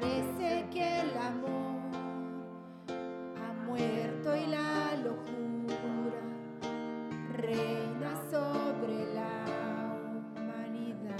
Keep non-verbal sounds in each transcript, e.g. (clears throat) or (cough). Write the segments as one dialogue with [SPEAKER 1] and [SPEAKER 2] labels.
[SPEAKER 1] Parece que el amor ha muerto y la locura reina sobre la humanidad.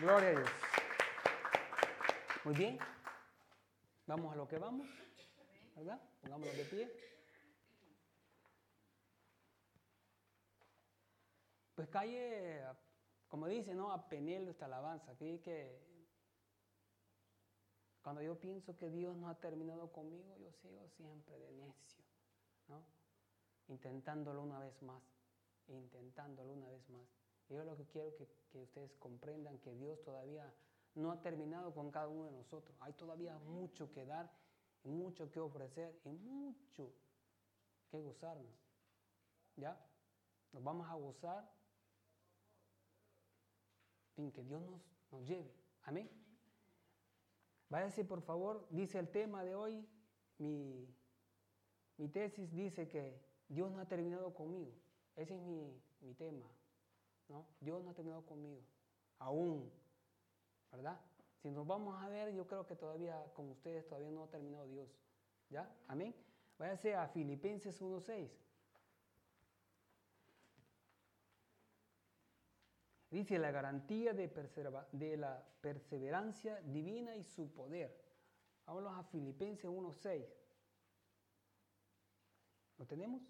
[SPEAKER 2] Gloria a Dios. Muy bien. Vamos a lo que vamos. ¿Verdad? Pongámoslo de pie. Pues calle, como dice, ¿no? A Penelo esta alabanza. Que, que cuando yo pienso que Dios no ha terminado conmigo, yo sigo siempre de necio, ¿no? Intentándolo una vez más, intentándolo una vez más. Yo lo que quiero que, que ustedes comprendan que Dios todavía no ha terminado con cada uno de nosotros. Hay todavía mucho que dar, mucho que ofrecer y mucho que gozarnos. ¿Ya? Nos vamos a gozar sin que Dios nos, nos lleve. Amén. Váyase por favor, dice el tema de hoy, mi, mi tesis dice que Dios no ha terminado conmigo. Ese es mi, mi tema. ¿No? Dios no ha terminado conmigo. Aún. ¿Verdad? Si nos vamos a ver, yo creo que todavía con ustedes todavía no ha terminado Dios. ¿Ya? Amén. Váyase a Filipenses 1.6. Dice la garantía de, de, la perseverancia divina y su poder. Vámonos a Filipenses 1.6. ¿Lo tenemos?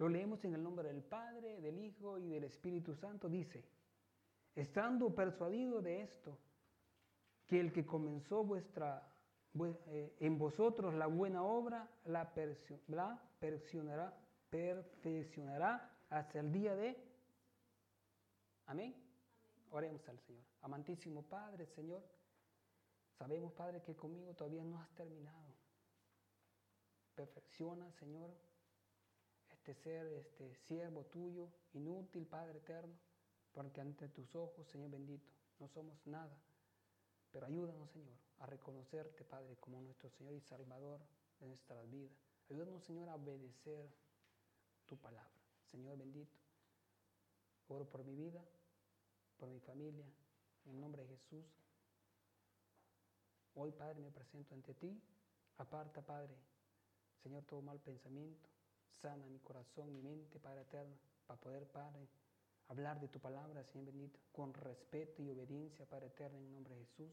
[SPEAKER 2] Lo leemos en el nombre del Padre, del Hijo y del Espíritu Santo. Dice, estando persuadido de esto, que el que comenzó vuestra, eh, en vosotros la buena obra, la, la perfeccionará, perfeccionará hasta el día de... Amén. Oremos al Señor. Amantísimo Padre, Señor, sabemos, Padre, que conmigo todavía no has terminado. Perfecciona, Señor, este ser, este siervo tuyo, inútil, Padre eterno, porque ante tus ojos, Señor bendito, no somos nada. Pero ayúdanos, Señor, a reconocerte, Padre, como nuestro Señor y Salvador de nuestras vidas. Ayúdanos, Señor, a obedecer tu palabra. Señor bendito, oro por mi vida, por mi familia, en el nombre de Jesús. Hoy, Padre, me presento ante ti. Aparta, Padre, Señor, todo mal pensamiento. Sana mi corazón, mi mente, Padre eterno, para poder, Padre, hablar de tu palabra, Señor bendito, con respeto y obediencia, Padre eterno, en nombre de Jesús.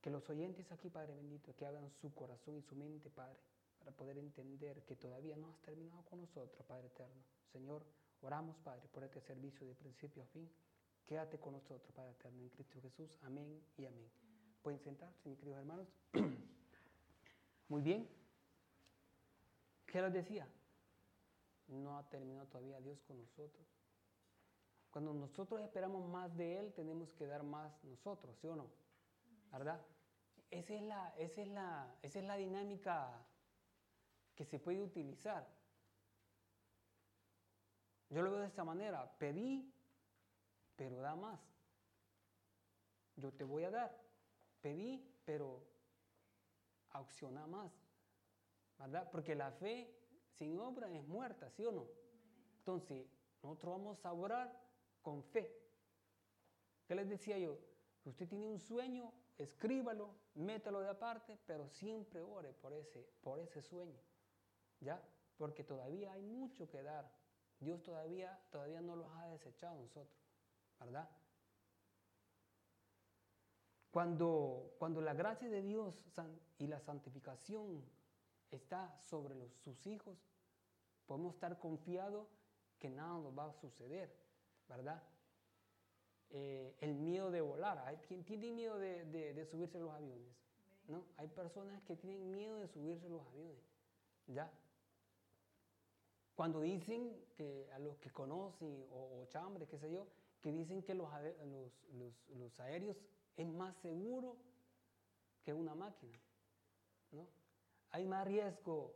[SPEAKER 2] Que los oyentes aquí, Padre bendito, que abran su corazón y su mente, Padre, para poder entender que todavía no has terminado con nosotros, Padre eterno. Señor, oramos, Padre, por este servicio de principio a fin. Quédate con nosotros, Padre eterno, en Cristo Jesús. Amén y amén. Pueden sentarse, mis queridos hermanos. (clears throat) Muy bien. ¿Qué les decía? No ha terminado todavía Dios con nosotros. Cuando nosotros esperamos más de Él, tenemos que dar más nosotros, ¿sí o no? ¿Verdad? Esa es la, esa es la, esa es la dinámica que se puede utilizar. Yo lo veo de esta manera, pedí, pero da más. Yo te voy a dar, pedí, pero aucciona más. ¿Verdad? Porque la fe sin obra es muerta, ¿sí o no? Entonces, nosotros vamos a orar con fe. ¿Qué les decía yo? Usted tiene un sueño, escríbalo, métalo de aparte, pero siempre ore por ese, por ese sueño. ¿Ya? Porque todavía hay mucho que dar. Dios todavía, todavía no los ha desechado a nosotros, ¿verdad? Cuando, cuando la gracia de Dios y la santificación está sobre sus hijos, podemos estar confiados que nada nos va a suceder, ¿verdad? Eh, el miedo de volar. Hay quien tiene miedo de, subirse a los aviones, ¿no? Hay personas que tienen miedo de subirse a los aviones, ¿ya? Cuando dicen que a los que conocen, o, o chambres, qué sé yo, que dicen que los, los, los, aéreos es más seguro que una máquina, ¿no? Hay más riesgo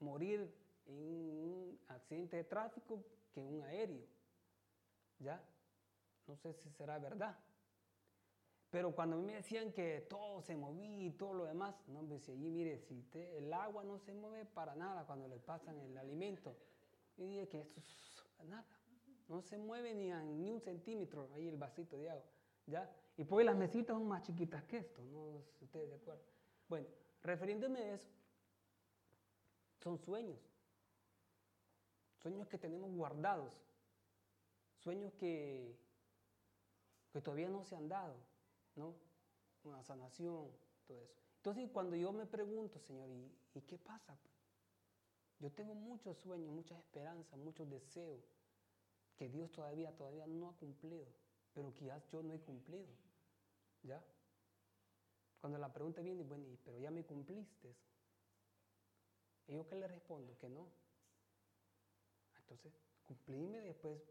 [SPEAKER 2] morir en un accidente de tráfico que un aéreo, ¿ya? No sé si será verdad. Pero cuando me decían que todo se movía y todo lo demás, no, me decía, allí mire, si el agua no se mueve para nada cuando le pasan el alimento. Y dije que eso es nada, no se mueve ni, ni un centímetro ahí el vasito de agua. ¿ya? Y pues las mesitas son más chiquitas que esto, no sé si ustedes de acuerdo. Bueno, refiriéndome a eso, son sueños. Sueños que tenemos guardados. sueños que, que todavía no se han dado, ¿no? Una sanación, todo eso. Entonces, cuando yo me pregunto, Señor, ¿y, qué pasa? Yo tengo muchos sueños, muchas esperanzas, muchos deseos que Dios todavía, todavía no ha cumplido, pero ya yo no he cumplido. ¿Ya? Cuando la pregunta viene, bueno, pero ya me cumpliste. ¿Y yo qué le respondo? Que no. Entonces, cumplime, después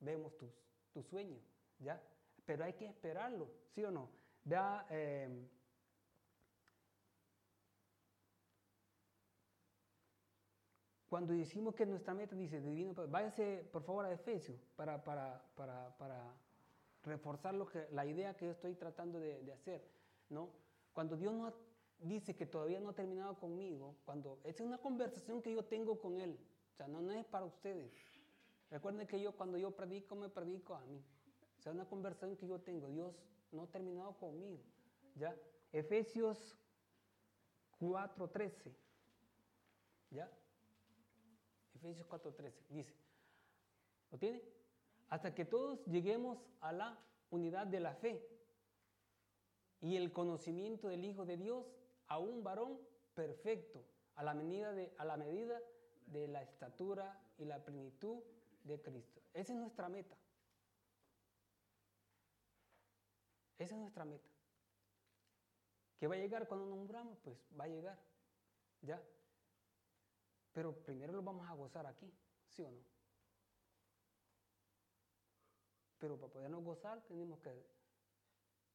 [SPEAKER 2] vemos tus, tu sueño, ¿ya? Pero hay que esperarlo, ¿sí o no? Vea, eh, cuando decimos que nuestra meta dice divino, váyase por favor a Efesios para, para, para, para reforzar lo que, la idea que yo estoy tratando de, hacer, ¿no? Cuando Dios no dice que todavía no ha terminado conmigo, cuando es una conversación que yo tengo con Él, no, no es para ustedes. Recuerden que yo cuando yo predico, me predico a mí. O sea, una conversación que yo tengo, Dios no ha terminado conmigo. ¿Ya? Efesios 4.13. ¿Ya? Efesios 4.13. Dice, ¿lo tiene? Hasta que todos lleguemos a la unidad de la fe y el conocimiento del Hijo de Dios a un varón perfecto, a la medida de, a la medida de la estatura y la plenitud de Cristo. Esa es nuestra meta. Esa es nuestra meta. ¿Qué va a llegar cuando nos muramos? Pues va a llegar. ¿Ya? Pero primero lo vamos a gozar aquí, ¿sí o no? Pero para podernos gozar tenemos que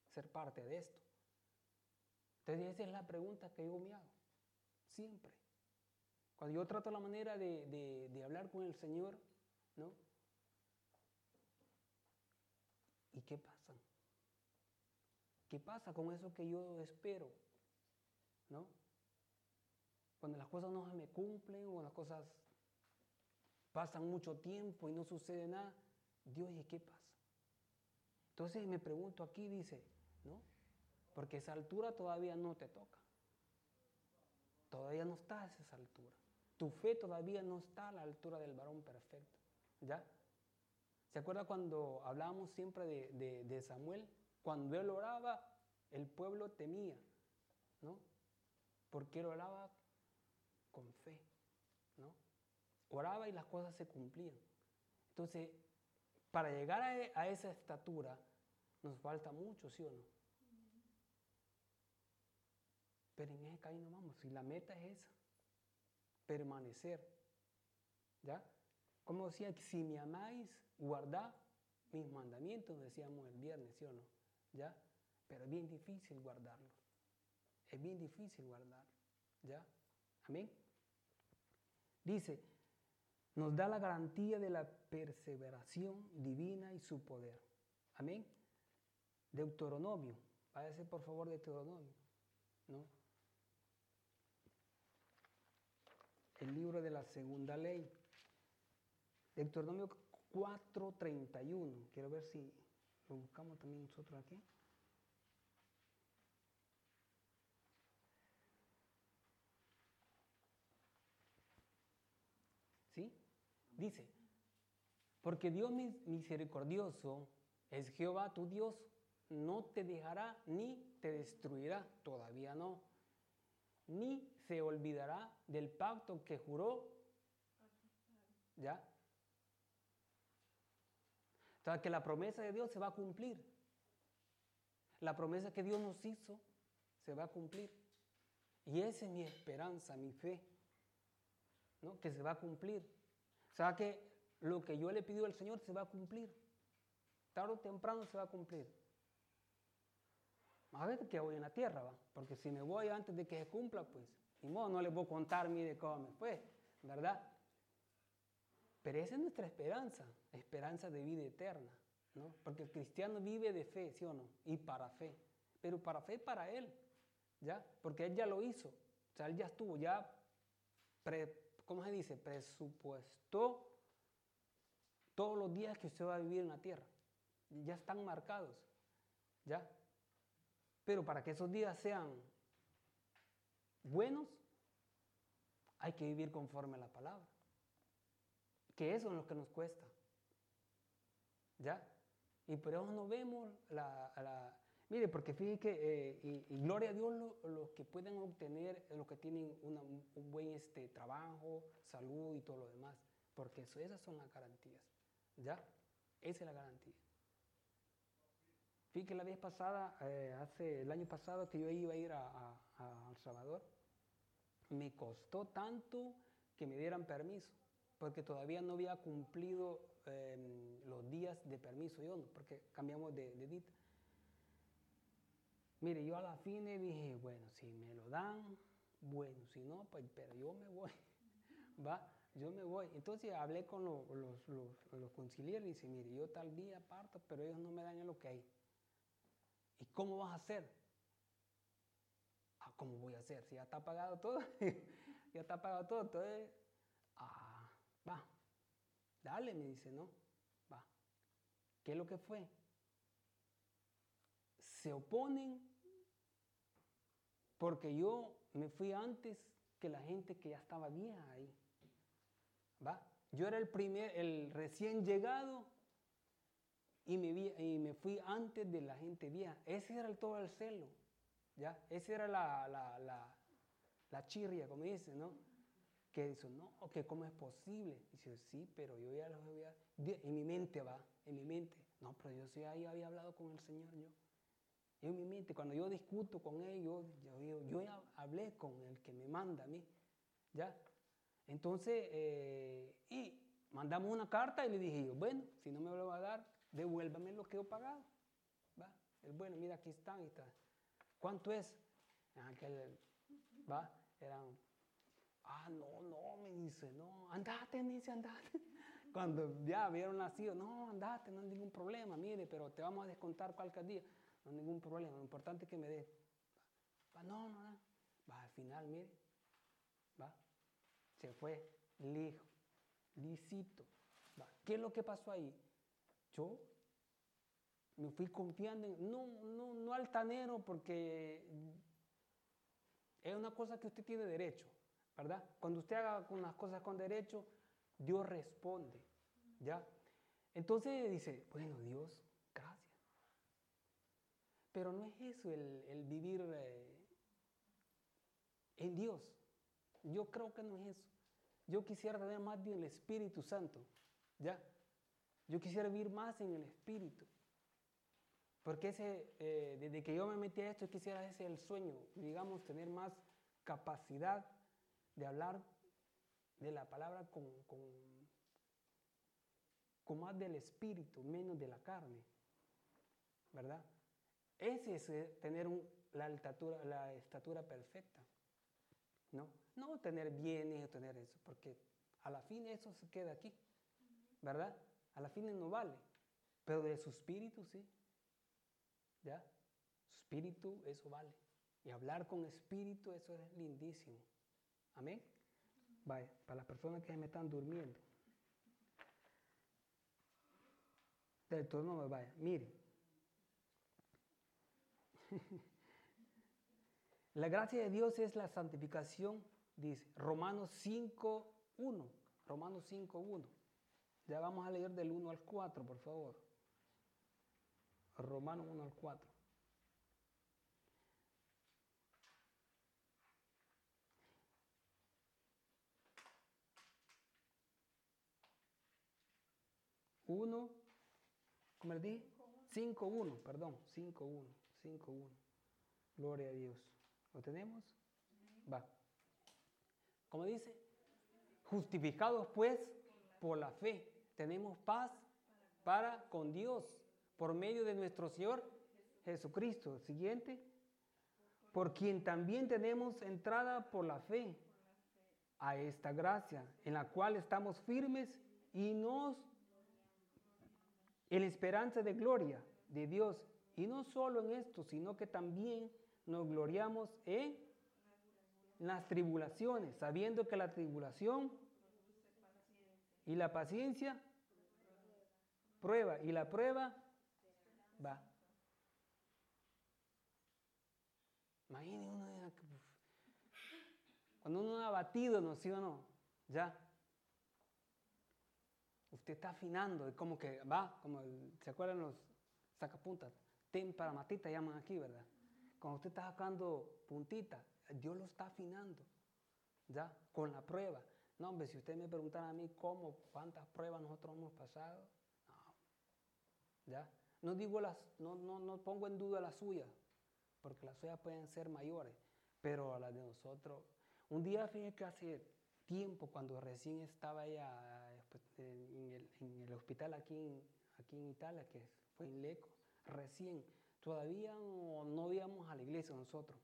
[SPEAKER 2] ser parte de esto. Entonces esa es la pregunta que yo me hago, siempre. Cuando yo trato la manera de, de, hablar con el Señor, ¿no? ¿Y qué pasa? ¿Qué pasa con eso que yo espero? ¿No? Cuando las cosas no se me cumplen o las cosas pasan mucho tiempo y no sucede nada, Dios, ¿y qué pasa? Entonces me pregunto aquí, dice, ¿no? Porque esa altura todavía no te toca. Todavía no estás a esa altura. Tu fe todavía no está a la altura del varón perfecto. ¿Ya? ¿Se acuerda cuando hablábamos siempre de, de, de Samuel? Cuando él oraba, el pueblo temía, ¿no? Porque él oraba con fe, ¿no? Oraba y las cosas se cumplían. Entonces, para llegar a, a esa estatura, nos falta mucho, ¿sí o no? Pero en ese camino vamos, si la meta es esa, permanecer, ¿ya? Como decía, si me amáis, guardad mis mandamientos, decíamos el viernes, ¿sí o no? ¿Ya? Pero es bien difícil guardarlos. Es bien difícil guardarlos. ¿Ya? Amén. Dice, nos da la garantía de la perseveración divina y su poder. Amén. Deuteronomio. Váyase por favor Deuteronomio. ¿No? El libro de la segunda ley. Deuteronomio 4.31. Quiero ver si lo buscamos también nosotros aquí. ¿Sí? Dice, porque Dios misericordioso es Jehová tu Dios, no te dejará ni te destruirá, todavía no, ni se olvidará del pacto que juró. ¿Ya? Sea, que la promesa de Dios se va a cumplir. La promesa que Dios nos hizo se va a cumplir. Y esa es mi esperanza, mi fe, ¿no? que se va a cumplir. O sea, que lo que yo le pido al Señor se va a cumplir. Tarde o temprano se va a cumplir. A ver qué voy en la tierra, ¿va? Porque si me voy antes de que se cumpla, pues, ni modo, no les voy a contar, mire cómo me fue, ¿verdad? Pero esa es nuestra esperanza, esperanza de vida eterna, ¿no? Porque el cristiano vive de fe, ¿sí o no? Y para fe. Pero para fe para él, ¿ya? Porque él ya lo hizo. O sea, él ya estuvo, ya, pre, ¿cómo se dice? Presupuestó todos los días que usted va a vivir en la tierra. Ya están marcados, ¿ya? Pero para que esos días sean buenos, hay que vivir conforme a la palabra. Que eso es lo que nos cuesta. ¿Ya? Y por eso no vemos la... mire, porque fíjense que, eh, y, gloria a Dios lo- los que pueden obtener, los que tienen un buen este, trabajo, salud y todo lo demás, porque eso- esas son las garantías. ¿Ya? Esa es la garantía. Fíjate que la vez pasada, eh, hace el año pasado que yo iba a ir a, El Salvador, me costó tanto que me dieran permiso, porque todavía no había cumplido em, los días de permiso yo, porque cambiamos de, de dita. Mire, yo a la fin dije, bueno, si me lo dan, bueno, si no, pues, pero yo me voy, (laughs) va, yo me voy. Entonces hablé con lo- los, los, conciliares y dice, mire, yo tal día parto, pero ellos no me dan el ok. ¿Y cómo vas a hacer? Ah, ¿cómo voy a hacer? Si ya está pagado todo, (laughs) ya está pagado todo, entonces, ah, va, dale, me dice, no, va. ¿Qué es lo que fue? Se oponen porque yo me fui antes que la gente que ya estaba vieja ahí. ¿Va? Yo era el primer, el recién llegado y me, vi- y me fui antes de la gente vieja. Ese era el, todo el celo. ¿Ya? Esa era la, la, la, la chirria, como dicen, ¿no? Que dice, no, que cómo es posible. Dice, sí, pero yo ya los había... En mi mente va, en mi mente. No, pero yo sí ahí había hablado con el Señor yo. Yo en mi mente, cuando yo discuto con ellos, yo, digo, yo ya hablé con el que me manda a mí. ¿Ya? Entonces, eh, y mandamos una carta y le dije yo, bueno, si no me lo va a dar, devuélvame lo que he pagado. ¿Va? El bueno, mira, aquí están y tal. ¿Cuánto es? Ah, que el- ¿Va? Eran, ah, no, no, me dice, no, andate, me dice, andate. (laughs) Cuando ya habían nacido, no, andate, no hay ningún problema, mire, pero te vamos a descontar cualquier día. No hay ningún problema, lo importante es que me dé. Va, no, no, no. Va, al final, mire, va, se fue lijo, lisito. Va. ¿Qué es lo que pasó ahí? Yo me fui confiando en, no, no, no altanero porque es una cosa que usted tiene derecho, ¿verdad? Cuando usted haga con las cosas con derecho, Dios responde, ¿ya? Entonces dice, bueno, Dios, gracias. Pero no es eso el, el vivir eh, en Dios. Yo creo que no es eso. Yo quisiera tener más del Espíritu Santo, ¿ya? Yo quisiera vivir más en el Espíritu. Porque eh, desde que yo me metí a esto, quisiera ese es el sueño, digamos, tener más capacidad de hablar de la palabra con, con, con más del espíritu, menos de la carne, ¿verdad? Ese es eh, tener la, estatura, la estatura perfecta, ¿no? No tener bienes o tener eso, porque a la fin eso se queda aquí, ¿verdad? A la fin no vale, pero de su espíritu sí. ¿Ya? Su espíritu, eso vale. Y hablar con espíritu, eso es lindísimo. Amén. Vaya, para las personas que me están durmiendo. Del turno, vaya, mire. (laughs) la gracia de Dios es la santificación, dice Romanos 5.1. Romanos 5.1. Ya vamos a leer del 1 al 4, por favor. Romanos 1 al 4. Uno, ¿cómo le dije? 5-1, perdón, 5-1, 5-1. Gloria a Dios. ¿Lo tenemos? Va. ¿Cómo dice? Justificados pues por la fe, tenemos paz para con Dios por medio de nuestro Señor Jesucristo. Siguiente. Por quien también tenemos entrada por la fe a esta gracia, en la cual estamos firmes y nos en esperanza de gloria de Dios. Y no solo en esto, sino que también nos gloriamos en las tribulaciones, sabiendo que la tribulación y la paciencia prueba y la prueba va. Imagínense uno cuando uno ha batido, ¿no? ¿Sí o no? Ya. Usted está afinando, es como que va, como ¿se acuerdan los sacapuntas? Témpara matita llaman aquí, ¿verdad? Cuando usted está sacando puntita, Dios lo está afinando, ¿ya? Con la prueba. No, hombre, si usted me preguntara a mí cómo, cuántas pruebas nosotros hemos pasado, No digo las, no, no, no pongo en duda las suyas, porque las suyas pueden ser mayores, pero a las de nosotros, un día fíjate que hace tiempo, cuando recién estaba ella pues, en el, en el hospital aquí en, aquí en Italia, que fue en Leco, recién, todavía no, no íbamos a la iglesia nosotros.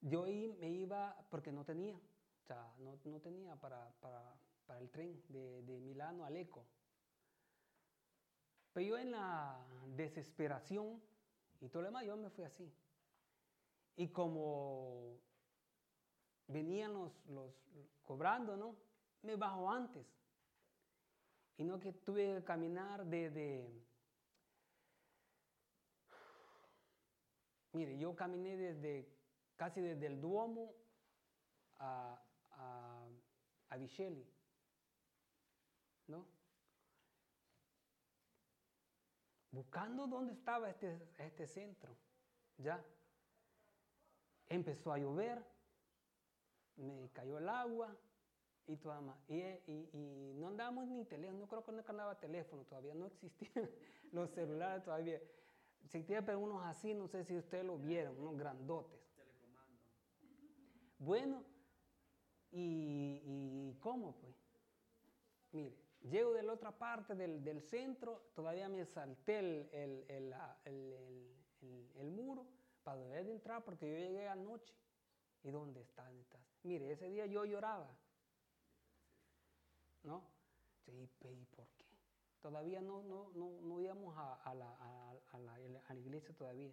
[SPEAKER 2] Yo ahí me iba porque no tenía, o sea, no, no tenía para, para, para el tren de, de Milano a Leco. Pero yo en la desesperación y todo lo demás, yo me fui así. Y como venían los, los cobrando, ¿no? Me bajo antes. Y no que tuve que caminar desde... Mire, yo caminé desde casi desde el Duomo a, a, a Vichelli, ¿no? Buscando dónde estaba este, este centro, ¿ya? Empezó a llover, me cayó el agua y todo más. Y, y- no andábamos ni teléfono, no creo que no andaba teléfono todavía, no existían (laughs) los celulares todavía. Existían pero unos así, no sé si ustedes lo vieron, unos grandotes. Bueno, y, y ¿cómo pues? Mire, llego de la otra parte del, del centro, todavía me salté el, el- el- el muro para poder entrar porque yo llegué anoche. ¿Y dónde estás? ¿Dónde estás? Mire, ese día yo lloraba. ¿No? Sí, ¿y por qué? Todavía no, no, no, no íbamos a, a la, a la- a la iglesia todavía.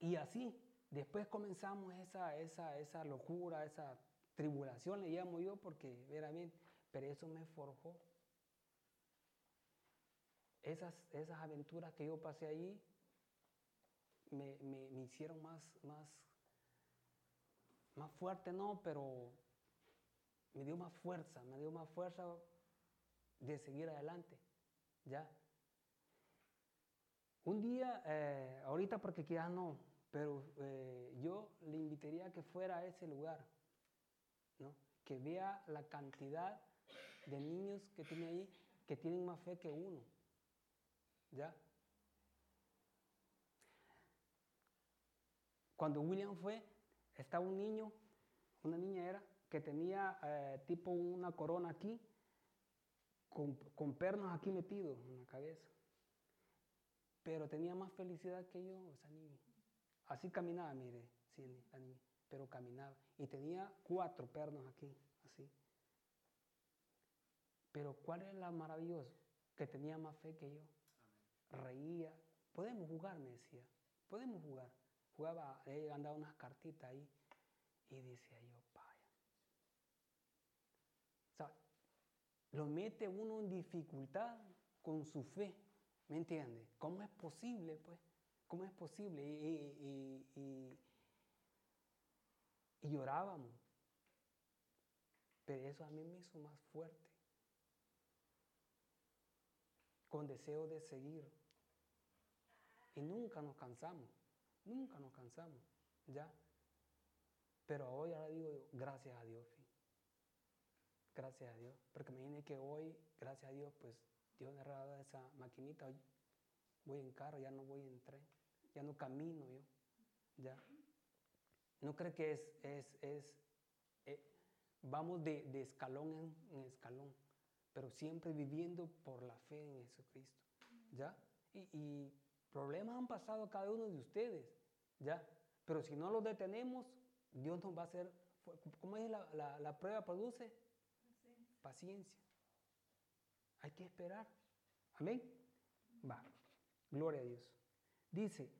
[SPEAKER 2] Y así, después comenzamos esa, esa, esa locura, esa tribulación, le llamo yo, porque veramente, pero eso me forjó. Esas, esas aventuras que yo pasé allí me, me- me hicieron más, más, más fuerte, no, pero me dio más fuerza, me dio más fuerza de seguir adelante, ¿ya? Un día, eh, ahorita porque quizás no, pero eh, yo le invitaría a que fuera a ese lugar, Que vea la cantidad de niños que tiene ahí que tienen más fe que uno, ¿ya? Cuando William fue, estaba un niño, una niña era, que tenía eh, tipo una corona aquí, con, pernos aquí metidos en la cabeza. Pero tenía más felicidad que yo, esa niña. Así caminaba, mire, pero caminaba. Y tenía cuatro pernos aquí, así. Pero ¿cuál era la maravilloso? Que tenía más fe que yo. Reía. Podemos jugar, me decía. Podemos jugar. Jugaba, ella andaba unas cartitas ahí. Y decía yo, vaya. O sea, lo mete uno en dificultad con su fe. ¿Me entiende? ¿Cómo es posible, pues? ¿Cómo es posible? Y, y- y- y- llorábamos. Pero eso a mí me hizo más fuerte. Con deseo de seguir. Y nunca nos cansamos. Nunca nos cansamos. ¿Ya? Pero hoy ahora digo yo, gracias a Dios. Gracias a Dios. Porque me imagino que hoy, gracias a Dios, pues Dios me ha regalado esa maquinita. Hoy voy en carro, ya no voy en tren. Ya no camino yo. Ya. No creo que es, es, es eh, vamos de, de escalón en, en escalón, pero siempre viviendo por la fe en Jesucristo. ¿Ya? Y, y problemas han pasado a cada uno de ustedes. ¿Ya? Pero si no los detenemos, Dios nos va a hacer. ¿Cómo es la, la- la prueba? Produce paciencia. Hay que esperar. Amén. Va. Gloria a Dios. Dice,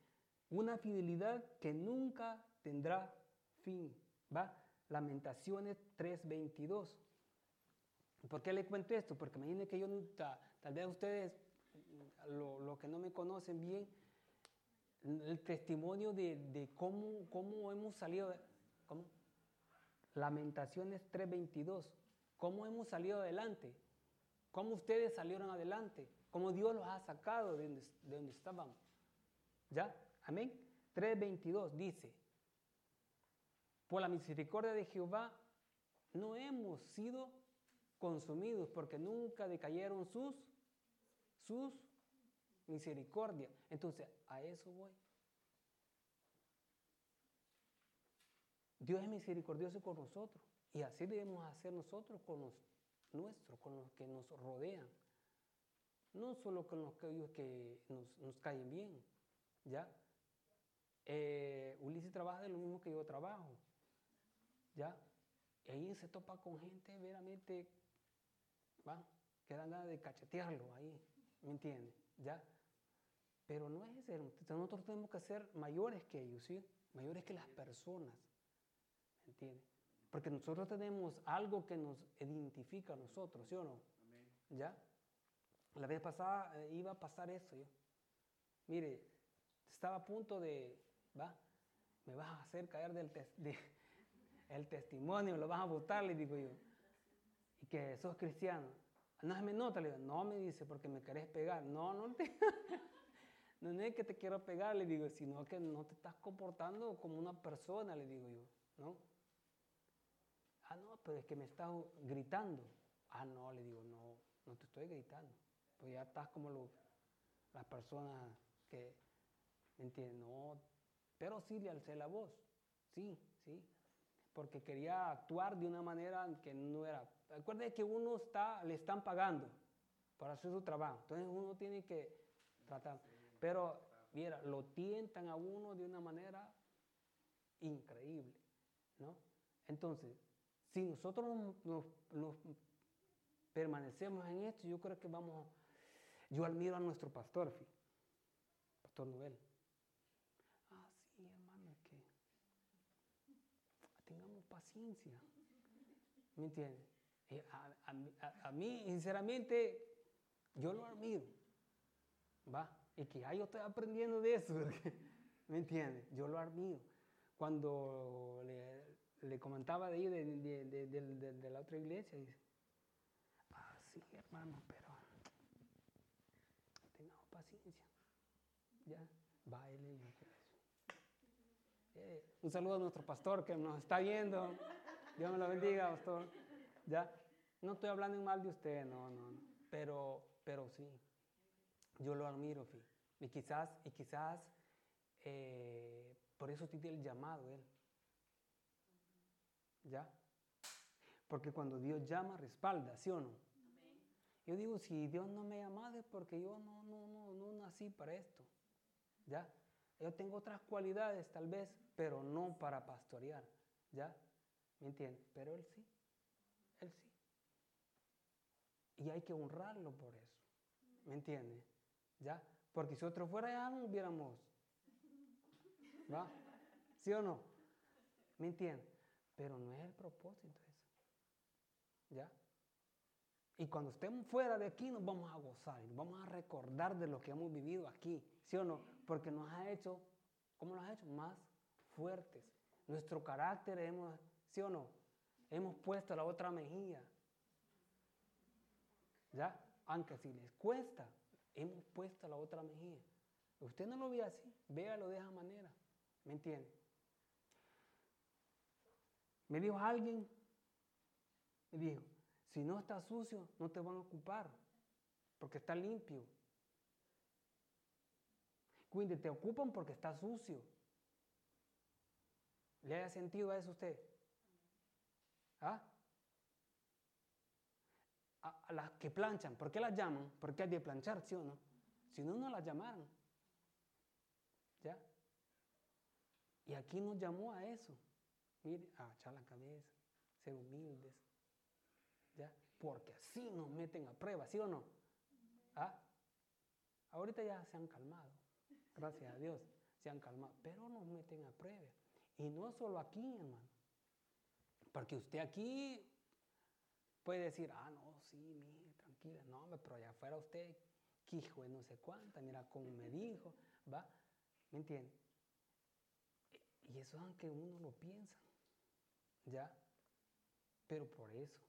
[SPEAKER 2] una fidelidad que nunca tendrá fin. ¿Va? Lamentaciones 3:22. ¿Por qué le cuento esto? Porque imagínense que yo, tal vez ustedes, lo, que no me conocen bien, el testimonio de, cómo, cómo hemos salido, ¿cómo? Lamentaciones 3:22. ¿Cómo hemos salido adelante? ¿Cómo ustedes salieron adelante? ¿Cómo Dios los ha sacado de donde, de donde estaban? ¿Ya? Amén. 3:22 dice, por la misericordia de Jehová no hemos sido consumidos porque nunca decayeron sus, sus misericordias. Entonces, a eso voy. Dios es misericordioso con nosotros y así debemos hacer nosotros con los nuestros, con los que nos rodean. No solo con los que, que nos, nos caen bien, ¿ya? Eh, Ulises trabaja de lo mismo que yo trabajo, ¿ya? Y ahí se topa con gente veramente, ¿va? Que dan ganas de cachetearlo ahí, ¿me entiende? ¿Ya? Pero no es eso, nosotros tenemos que ser mayores que ellos, ¿sí? Mayores que las personas, ¿me entiende? Porque nosotros tenemos algo que nos identifica a nosotros, ¿sí o no? ¿Ya? La vez pasada eh, iba a pasar eso yo. Mire, estaba a punto de, ¿va? Me vas a hacer caer del de, el testimonio, lo vas a votar, le digo yo. Y que sos cristiano. No se me nota, le digo, no me dice, porque me querés pegar. No, no te, (laughs) no es que te quiero pegar, le digo, sino que no te estás comportando como una persona, le digo yo, ¿no? Ah, no, pero es que me estás gritando. Ah, no, le digo, no, no te estoy gritando. Pues ya estás como lo, las personas que, ¿me? No, pero sí le alcé la voz. Sí, sí. Porque quería actuar de una manera que no era. Recuerde que uno está, le están pagando para hacer su trabajo. Entonces uno tiene que tratar. Pero, mira, lo tientan a uno de una manera increíble, ¿no? Entonces, si nosotros nos, nos, permanecemos en esto, yo creo que vamos, yo admiro a nuestro pastor, Pastor Noel. Ah, sí, hermano, es que tengamos paciencia. ¿Me entiendes? A, a, a, mí, sinceramente, yo lo admiro. ¿Va? Y que ya yo estoy aprendiendo de eso. (laughs) ¿Me entiendes? Yo lo admiro. Cuando le, comentaba de ahí, de, de, la otra iglesia, dice, ah, sí, hermano, pero tengamos paciencia. Ya, baile. Un saludo a nuestro pastor que nos está viendo. Dios me lo bendiga, pastor. Ya, no estoy hablando mal de usted, no, no, no. Pero, pero sí, yo lo admiro, fi. Y quizás, y quizás, eh, por eso tiene el llamado él. ¿Ya? Porque cuando Dios llama, respalda, ¿sí o no? Yo digo, si Dios no me llama es porque yo no, no, no, no nací para esto. ¿Ya? Yo tengo otras cualidades tal vez, pero no para pastorear. ¿Ya? ¿Me entiendes? Pero Él sí. Él sí. Y hay que honrarlo por eso. ¿Me entiendes? ¿Ya? Porque si otro fuera ya no hubiéramos. ¿Va? ¿Sí o no? ¿Me entiendes? Pero no es el propósito eso. ¿Ya? Y cuando estemos fuera de aquí nos vamos a gozar, nos vamos a recordar de lo que hemos vivido aquí, ¿sí o no? Porque nos ha hecho, ¿cómo nos ha hecho? Más fuertes. Nuestro carácter hemos, ¿sí o no? Hemos puesto la otra mejilla. ¿Ya? Aunque si les cuesta, hemos puesto la otra mejilla. Usted no lo ve así, véalo de esa manera. ¿Me entiende? Me dijo alguien, me dijo, si no está sucio, no te van a ocupar, porque está limpio. Cuide, te ocupan porque está sucio. ¿Le haya sentido a eso usted? ¿Ah? A, las que planchan, ¿por qué las llaman? Porque hay de planchar, ¿sí o no? Si no, no las llamaron. ¿Ya? Y aquí nos llamó a eso. Mire, a echar la cabeza, ser humildes. ¿Ya? Porque así nos meten a prueba, ¿sí o no? ¿Ah? Ahorita ya se han calmado. Gracias a Dios, se han calmado. Pero nos meten a prueba. Y no solo aquí, hermano. Porque usted aquí puede decir, ah, no, sí, mire, tranquila. No, pero allá afuera usted, que hijo de no sé cuánta, mira cómo me dijo, ¿va? ¿Me entiende? Y eso aunque uno lo piensa. ¿Ya? Pero por eso.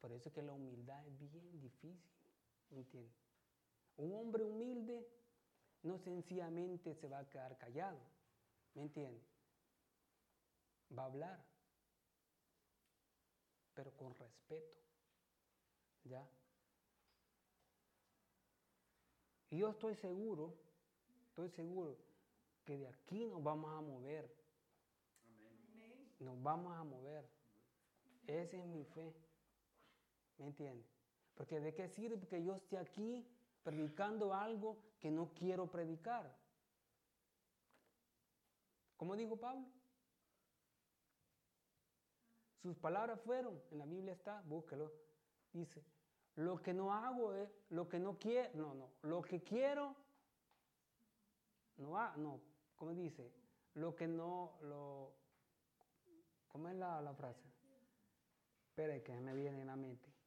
[SPEAKER 2] Por eso es que la humildad es bien difícil. ¿Me entiendes? Un hombre humilde no sencillamente se va a quedar callado. ¿Me entiendes? Va a hablar. Pero con respeto. ¿Ya? Y yo estoy seguro, estoy seguro que de aquí nos vamos a mover. Nos vamos a mover. Esa es mi fe. ¿Me entiendes? Porque de qué sirve que yo esté aquí predicando algo que no quiero predicar. ¿Cómo dijo Pablo? Sus palabras fueron, en la Biblia está, búsquelo. Dice, lo que no hago es, lo que no quiero, no, no, lo que quiero, no, ha, no, ¿cómo dice? Lo que no, lo, ¿cómo es la, la frase? Espera que me viene en la mente.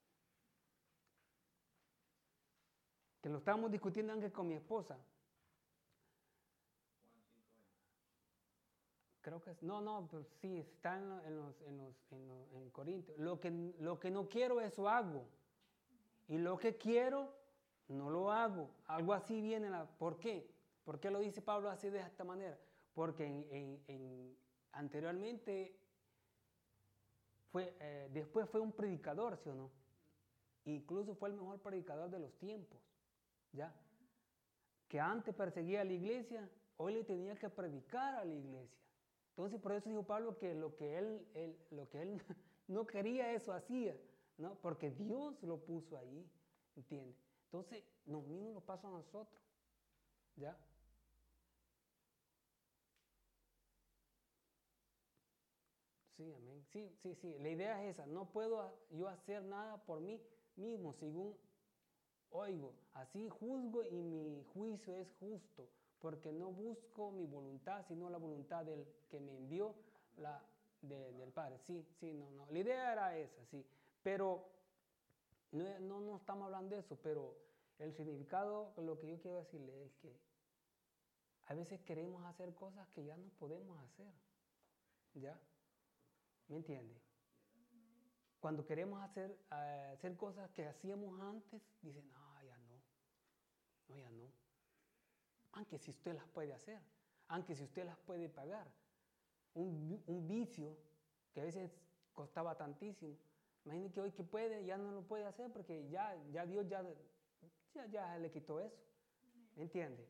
[SPEAKER 2] Que lo estábamos discutiendo antes con mi esposa. Creo que es, no, no, pues sí, está en, los, en, los, en, los, en, Corintios. Lo que, lo que no quiero, eso hago. Y lo que quiero, no lo hago. Algo así viene. La, ¿Por qué? ¿Por qué lo dice Pablo así de esta manera? Porque en, anteriormente, fue, eh, después fue un predicador, ¿sí o no? Incluso fue el mejor predicador de los tiempos, ¿ya? Que antes perseguía a la iglesia, hoy le tenía que predicar a la iglesia. Entonces, por eso dijo Pablo que lo que él, lo que él (laughs) no quería, eso hacía, ¿no? Porque Dios lo puso ahí, ¿entiendes? Entonces, lo mismo nos pasa a nosotros, ¿ya? Sí, amén. Sí, sí, sí. La idea es esa. No puedo yo hacer nada por mí mismo, según oigo. Así juzgo y mi juicio es justo, porque no busco mi voluntad, sino la voluntad del que me envió, la de, del Padre. Sí, sí, no, no. La idea era esa, sí. Pero no, no, estamos hablando de eso, pero el significado, lo que yo quiero decirle es que a veces queremos hacer cosas que ya no podemos hacer. ¿Ya? ¿Me entiende? Cuando queremos hacer, uh, hacer cosas que hacíamos antes, dicen, no. No, ya no. Aunque si usted las puede hacer, aunque si usted las puede pagar. Un, un vicio que a veces costaba tantísimo. Imagine que hoy que puede, ya no lo puede hacer porque ya, ya Dios ya, ya, ya le quitó eso. ¿Me entiende?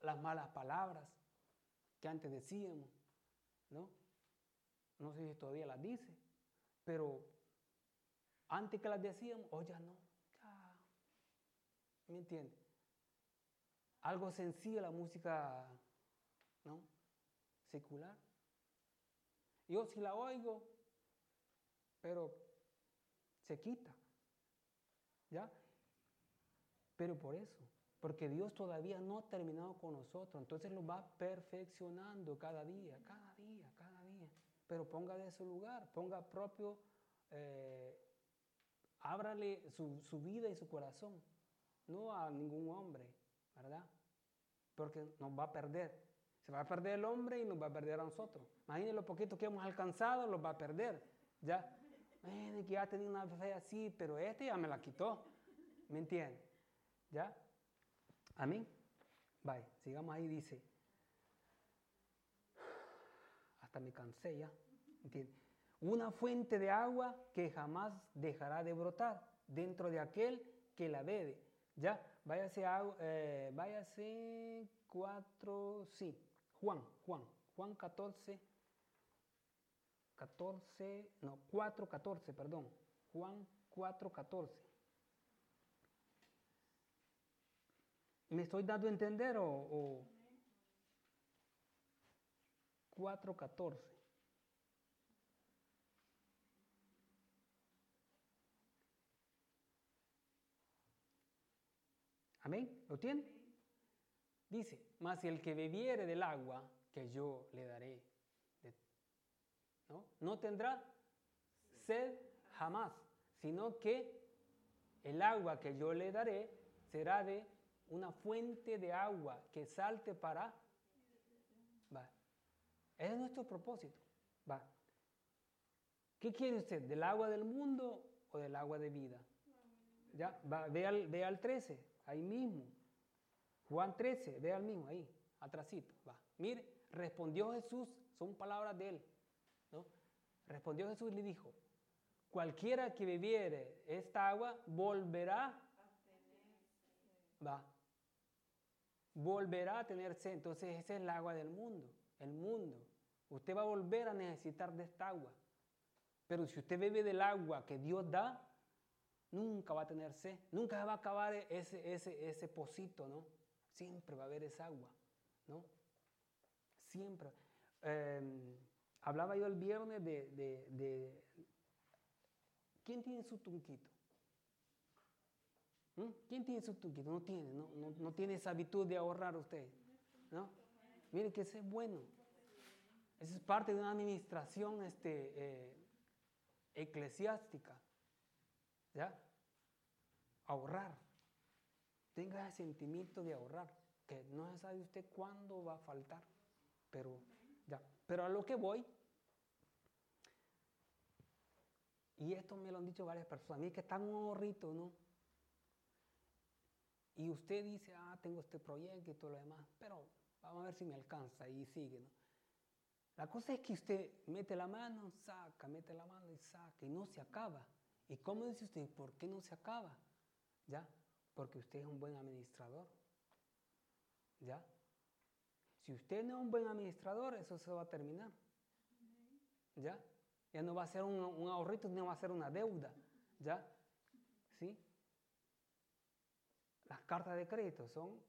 [SPEAKER 2] Las malas palabras que antes decíamos, ¿no? No sé si todavía las dice, pero antes que las decíamos, oh ya no, ya. ¿Me entiende? Algo sencillo la música, ¿no? Secular. Yo si la oigo, pero se quita. ¿Ya? Pero por eso, porque Dios todavía no ha terminado con nosotros, entonces lo va perfeccionando cada día, cada día, cada día pero ponga de su lugar, ponga propio, eh, ábrale su, su, vida y su corazón, no a ningún hombre, ¿verdad? Porque nos va a perder. Se va a perder el hombre y nos va a perder a nosotros. Imagínense lo poquito que hemos alcanzado, los va a perder. Ya, que ya tenía una fe así, pero este ya me la quitó. ¿Me entiende? ¿Ya? Amén. Bye. Sigamos ahí, dice me cansé ya. Una fuente de agua que jamás dejará de brotar dentro de aquel que la bebe. Ya, váyase, a, eh, váyase 4, sí, Juan, Juan, Juan 14, 14, no, 4, 14, perdón, Juan 4, 14. ¿Me estoy dando a entender o, o 4.14. Amén. ¿Lo tiene? Dice, mas el que bebiere del agua que yo le daré, ¿no? no tendrá sed jamás, sino que el agua que yo le daré será de una fuente de agua que salte para ese es nuestro propósito. Va. ¿Qué quiere usted? ¿Del agua del mundo o del agua de vida? Ya, va, ve, al, ve al 13, ahí mismo. Juan 13, ve al mismo, ahí, atrasito, va. Mire, respondió Jesús, son palabras de él, ¿no? Respondió Jesús y le dijo, cualquiera que bebiere esta agua volverá, va, volverá a tener sed. Entonces ese es el agua del mundo, el mundo. Usted va a volver a necesitar de esta agua. Pero si usted bebe del agua que Dios da, nunca va a tener sed, nunca va a acabar ese, ese, ese pocito, ¿no? Siempre va a haber esa agua, ¿no? Siempre. Eh, hablaba yo el viernes de, de, ¿Quién tiene su tunquito? ¿Mm? ¿Quién tiene su tunquito? No tiene, no, no, no tiene esa habitud de ahorrar usted, ¿no? Miren que ese es bueno. Esa es parte de una administración este, eh, eclesiástica. ¿Ya? Ahorrar. Tenga ese sentimiento de ahorrar, que no se sabe usted cuándo va a faltar, pero ya. Pero a lo que voy, y esto me lo han dicho varias personas, a mí que está un ahorrito, ¿no? Y usted dice, ah, tengo este proyecto y todo lo demás, pero vamos a ver si me alcanza y sigue, ¿no? La cosa es que usted mete la mano, saca, mete la mano y saca, y no se acaba. ¿Y cómo dice usted? ¿Por qué no se acaba? ¿Ya? Porque usted es un buen administrador. ¿Ya? Si usted no es un buen administrador, eso se va a terminar. ¿Ya? Ya no va a ser un, ahorrito, no va a ser una deuda. ¿Ya? ¿Sí? Las cartas de crédito son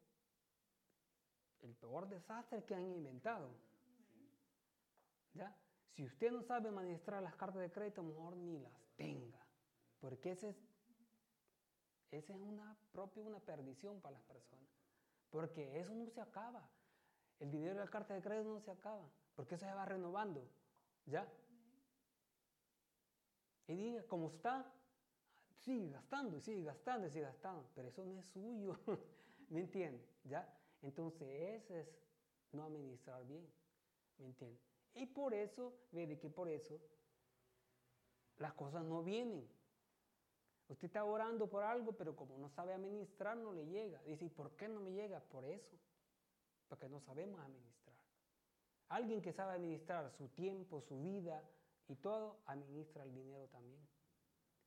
[SPEAKER 2] el peor desastre que han inventado. ¿Ya? Si usted no sabe administrar las cartas de crédito, mejor ni las tenga. Porque esa es, ese es una propia una perdición para las personas. Porque eso no se acaba. El dinero de la carta de crédito no se acaba. Porque eso se va renovando. ¿Ya? Y diga, como está, sigue gastando sigue gastando sigue gastando. Pero eso no es suyo. (laughs) ¿Me entiende? ¿Ya? Entonces, ese es no administrar bien. ¿Me entiende? Y por eso, ve que por eso las cosas no vienen. Usted está orando por algo, pero como no sabe administrar, no le llega. Dice, ¿y por qué no me llega? Por eso. Porque no sabemos administrar. Alguien que sabe administrar su tiempo, su vida y todo, administra el dinero también.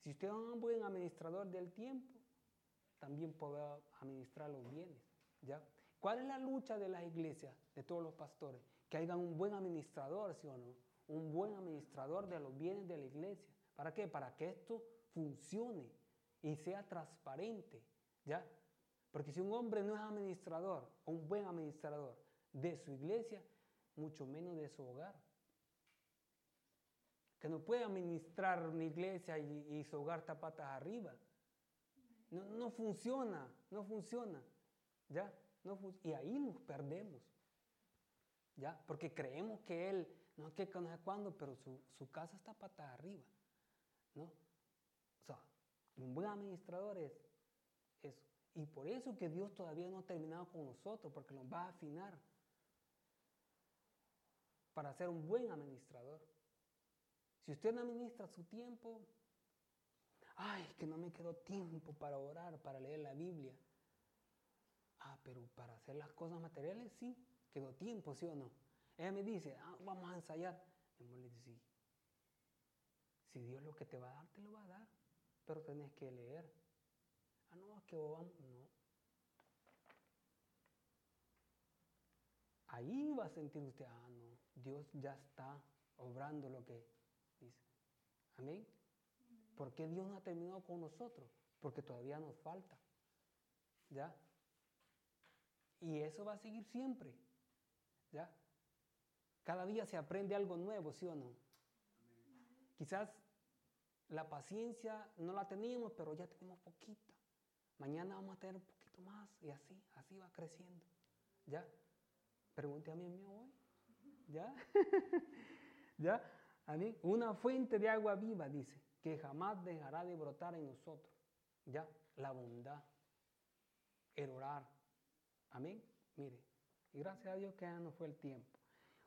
[SPEAKER 2] Si usted es un buen administrador del tiempo, también podrá administrar los bienes. ¿ya? ¿Cuál es la lucha de las iglesias, de todos los pastores? Que haya un buen administrador, ¿sí o no? Un buen administrador de los bienes de la iglesia. ¿Para qué? Para que esto funcione y sea transparente, ¿ya? Porque si un hombre no es administrador, un buen administrador de su iglesia, mucho menos de su hogar. Que no puede administrar una iglesia y, su hogar está patas arriba. No, no funciona, no funciona, ¿ya? No y ahí nos perdemos, ¿ya? Porque creemos que él, no sé no sé cuándo, pero su, su casa está patas arriba, ¿no? Un buen administrador es eso. Y por eso que Dios todavía no ha terminado con nosotros, porque nos va a afinar para ser un buen administrador. Si usted no administra su tiempo, ay, que no me quedó tiempo para orar, para leer la Biblia. Ah, pero para hacer las cosas materiales sí, quedó tiempo, ¿sí o no? Ella me dice, ah, vamos a ensayar. Y le digo, sí. Si Dios lo que te va a dar, te lo va a dar pero tenés que leer. Ah, no, es que vamos, no. Ahí va a sentir usted, ah, no, Dios ya está obrando lo que dice. Amén. ¿Por qué Dios no ha terminado con nosotros? Porque todavía nos falta. ¿Ya? Y eso va a seguir siempre. ¿Ya? Cada día se aprende algo nuevo, ¿sí o no? Quizás la paciencia no la teníamos, pero ya tenemos poquita. Mañana vamos a tener un poquito más y así, así va creciendo. ¿Ya? Pregunte a mí mío hoy. ¿Ya? (laughs) ¿Ya? A mí, una fuente de agua viva, dice, que jamás dejará de brotar en nosotros. ¿Ya? La bondad, el orar. Amén. Mire, y gracias a Dios que ya no fue el tiempo.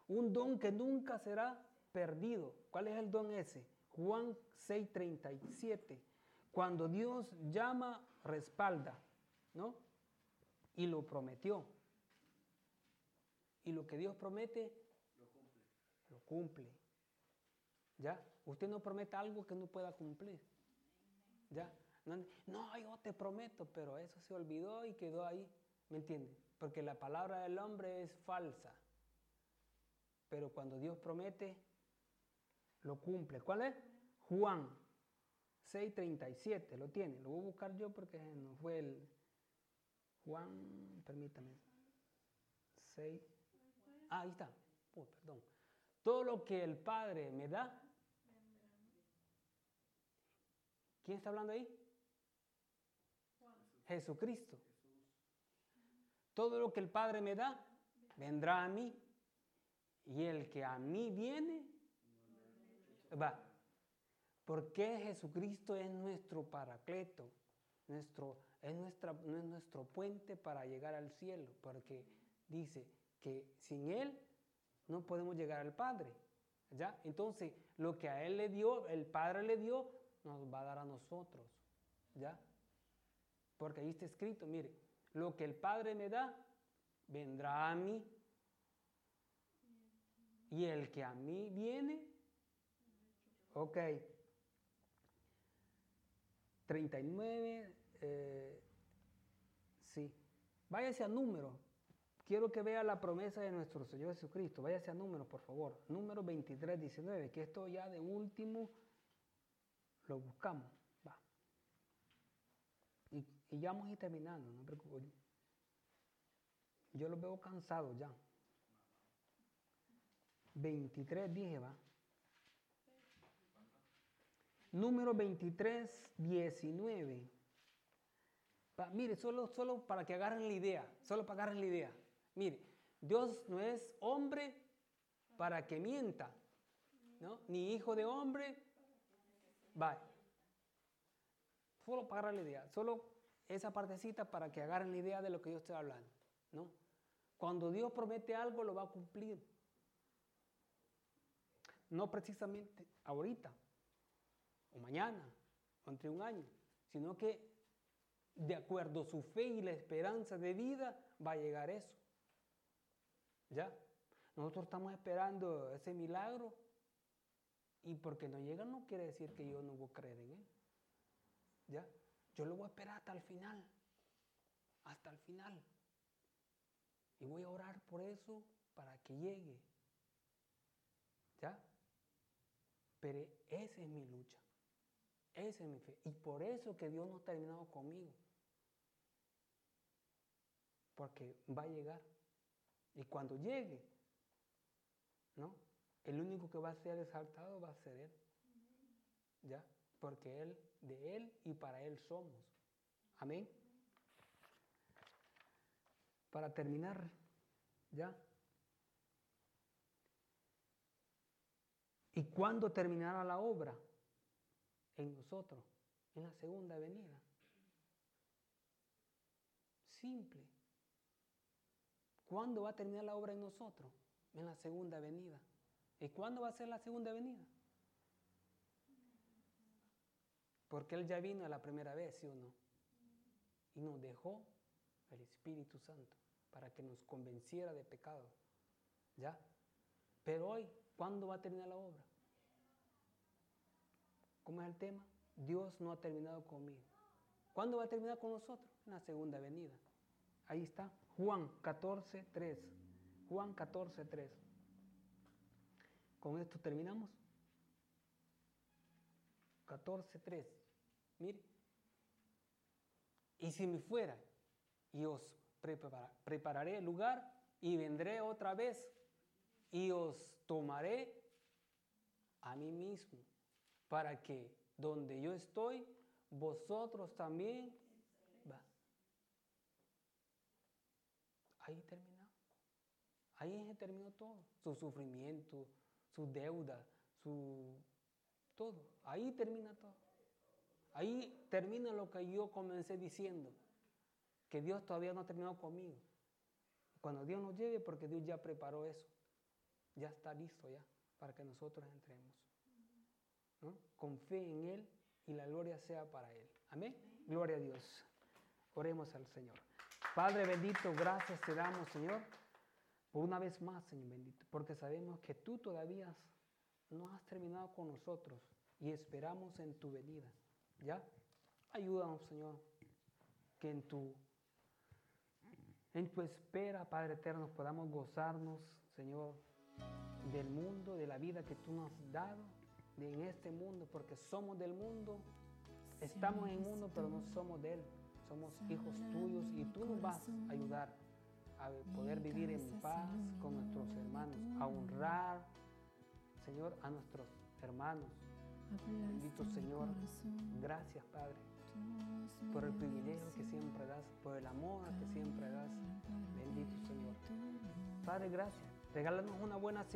[SPEAKER 2] Un don que nunca será perdido. ¿Cuál es el don ese? Juan 6:37. Cuando Dios llama, respalda, ¿no? Y lo prometió. Y lo que Dios promete, lo cumple. Lo cumple. ¿Ya? Usted no promete algo que no pueda cumplir. ¿Ya? No, no, yo te prometo, pero eso se olvidó y quedó ahí. ¿Me entiende? Porque la palabra del hombre es falsa. Pero cuando Dios promete, lo cumple. ¿Cuál es? Juan 6:37, lo tiene. Lo voy a buscar yo porque no fue el Juan, permítame. 6. Ah, ahí está. Perdón. Todo lo que el Padre me da. ¿Quién está hablando ahí? Jesucristo. Todo lo que el Padre me da, vendrá a mí. Y el que a mí viene, va. Porque Jesucristo es nuestro paracleto, nuestro, es, nuestra, es nuestro puente para llegar al cielo. Porque dice que sin Él no podemos llegar al Padre. ¿Ya? Entonces, lo que a Él le dio, el Padre le dio, nos va a dar a nosotros. ¿Ya? Porque ahí está escrito, mire, lo que el Padre me da, vendrá a mí. Y el que a mí viene, ok. 39, eh, sí. Váyase a número. Quiero que vea la promesa de nuestro Señor Jesucristo. Váyase a número, por favor. Número 23, 19, que esto ya de último lo buscamos. Y ya vamos a ir terminando, no preocupes. Yo los veo cansados ya. 23 dije, va. Número 23, 19. mire, solo, solo para que agarren la idea, solo para agarren la idea. Mire, Dios no es hombre para que mienta, ¿no? Ni hijo de hombre. Va. Solo para agarrar la idea, solo esa partecita para que agarren la idea de lo que yo estoy hablando, ¿no? Cuando Dios promete algo, lo va a cumplir. No precisamente ahorita, o mañana, o entre un año, sino que de acuerdo a su fe y la esperanza de vida, va a llegar eso. ¿Ya? Nosotros estamos esperando ese milagro y porque no llega no quiere decir que yo no voy a creer en él. ¿Ya? Yo lo voy a esperar hasta el final. Hasta el final. Y voy a orar por eso para que llegue. ¿Ya? Pero esa es mi lucha. Esa es mi fe. Y por eso que Dios no ha terminado conmigo. Porque va a llegar. Y cuando llegue, ¿no? El único que va a ser exaltado va a ser Él. ¿Ya? Porque Él de Él y para Él somos. Amén. Para terminar, ya. ¿Y cuándo terminará la obra? En nosotros, en la segunda venida. Simple. ¿Cuándo va a terminar la obra en nosotros? En la segunda venida. ¿Y cuándo va a ser la segunda venida? Porque Él ya vino la primera vez, ¿sí o no? Y nos dejó el Espíritu Santo para que nos convenciera de pecado. ¿Ya? Pero hoy, ¿cuándo va a terminar la obra? ¿Cómo es el tema? Dios no ha terminado conmigo. ¿Cuándo va a terminar con nosotros? En la segunda venida. Ahí está. Juan 14, 3. Juan 14, 3. Con esto terminamos. 14, 3. Mire, y si me fuera, y os prepararé el lugar y vendré otra vez y os tomaré a mí mismo, para que donde yo estoy, vosotros también va. Ahí terminó. Ahí terminó todo. Su sufrimiento, su deuda, su todo. Ahí termina todo. Ahí termina lo que yo comencé diciendo, que Dios todavía no ha terminado conmigo. Cuando Dios nos lleve, porque Dios ya preparó eso, ya está listo ya para que nosotros entremos. ¿No? con fe en Él y la gloria sea para Él. Amén. Gloria a Dios. Oremos al Señor. Padre bendito, gracias te damos, Señor, por una vez más, Señor bendito, porque sabemos que tú todavía no has terminado con nosotros y esperamos en tu venida. ¿Ya? Ayúdanos, Señor, que en tu, en tu espera, Padre eterno, podamos gozarnos, Señor, del mundo, de la vida que tú nos has dado, de en este mundo, porque somos del mundo, estamos en el mundo, pero no somos de él. Somos hijos tuyos y tú nos vas a ayudar a poder vivir en paz con nuestros hermanos, a honrar, Señor, a nuestros hermanos. Bendito Señor, gracias Padre por el privilegio que siempre das, por el amor que siempre das. Bendito Señor. Padre, gracias. Regálanos una buena semana.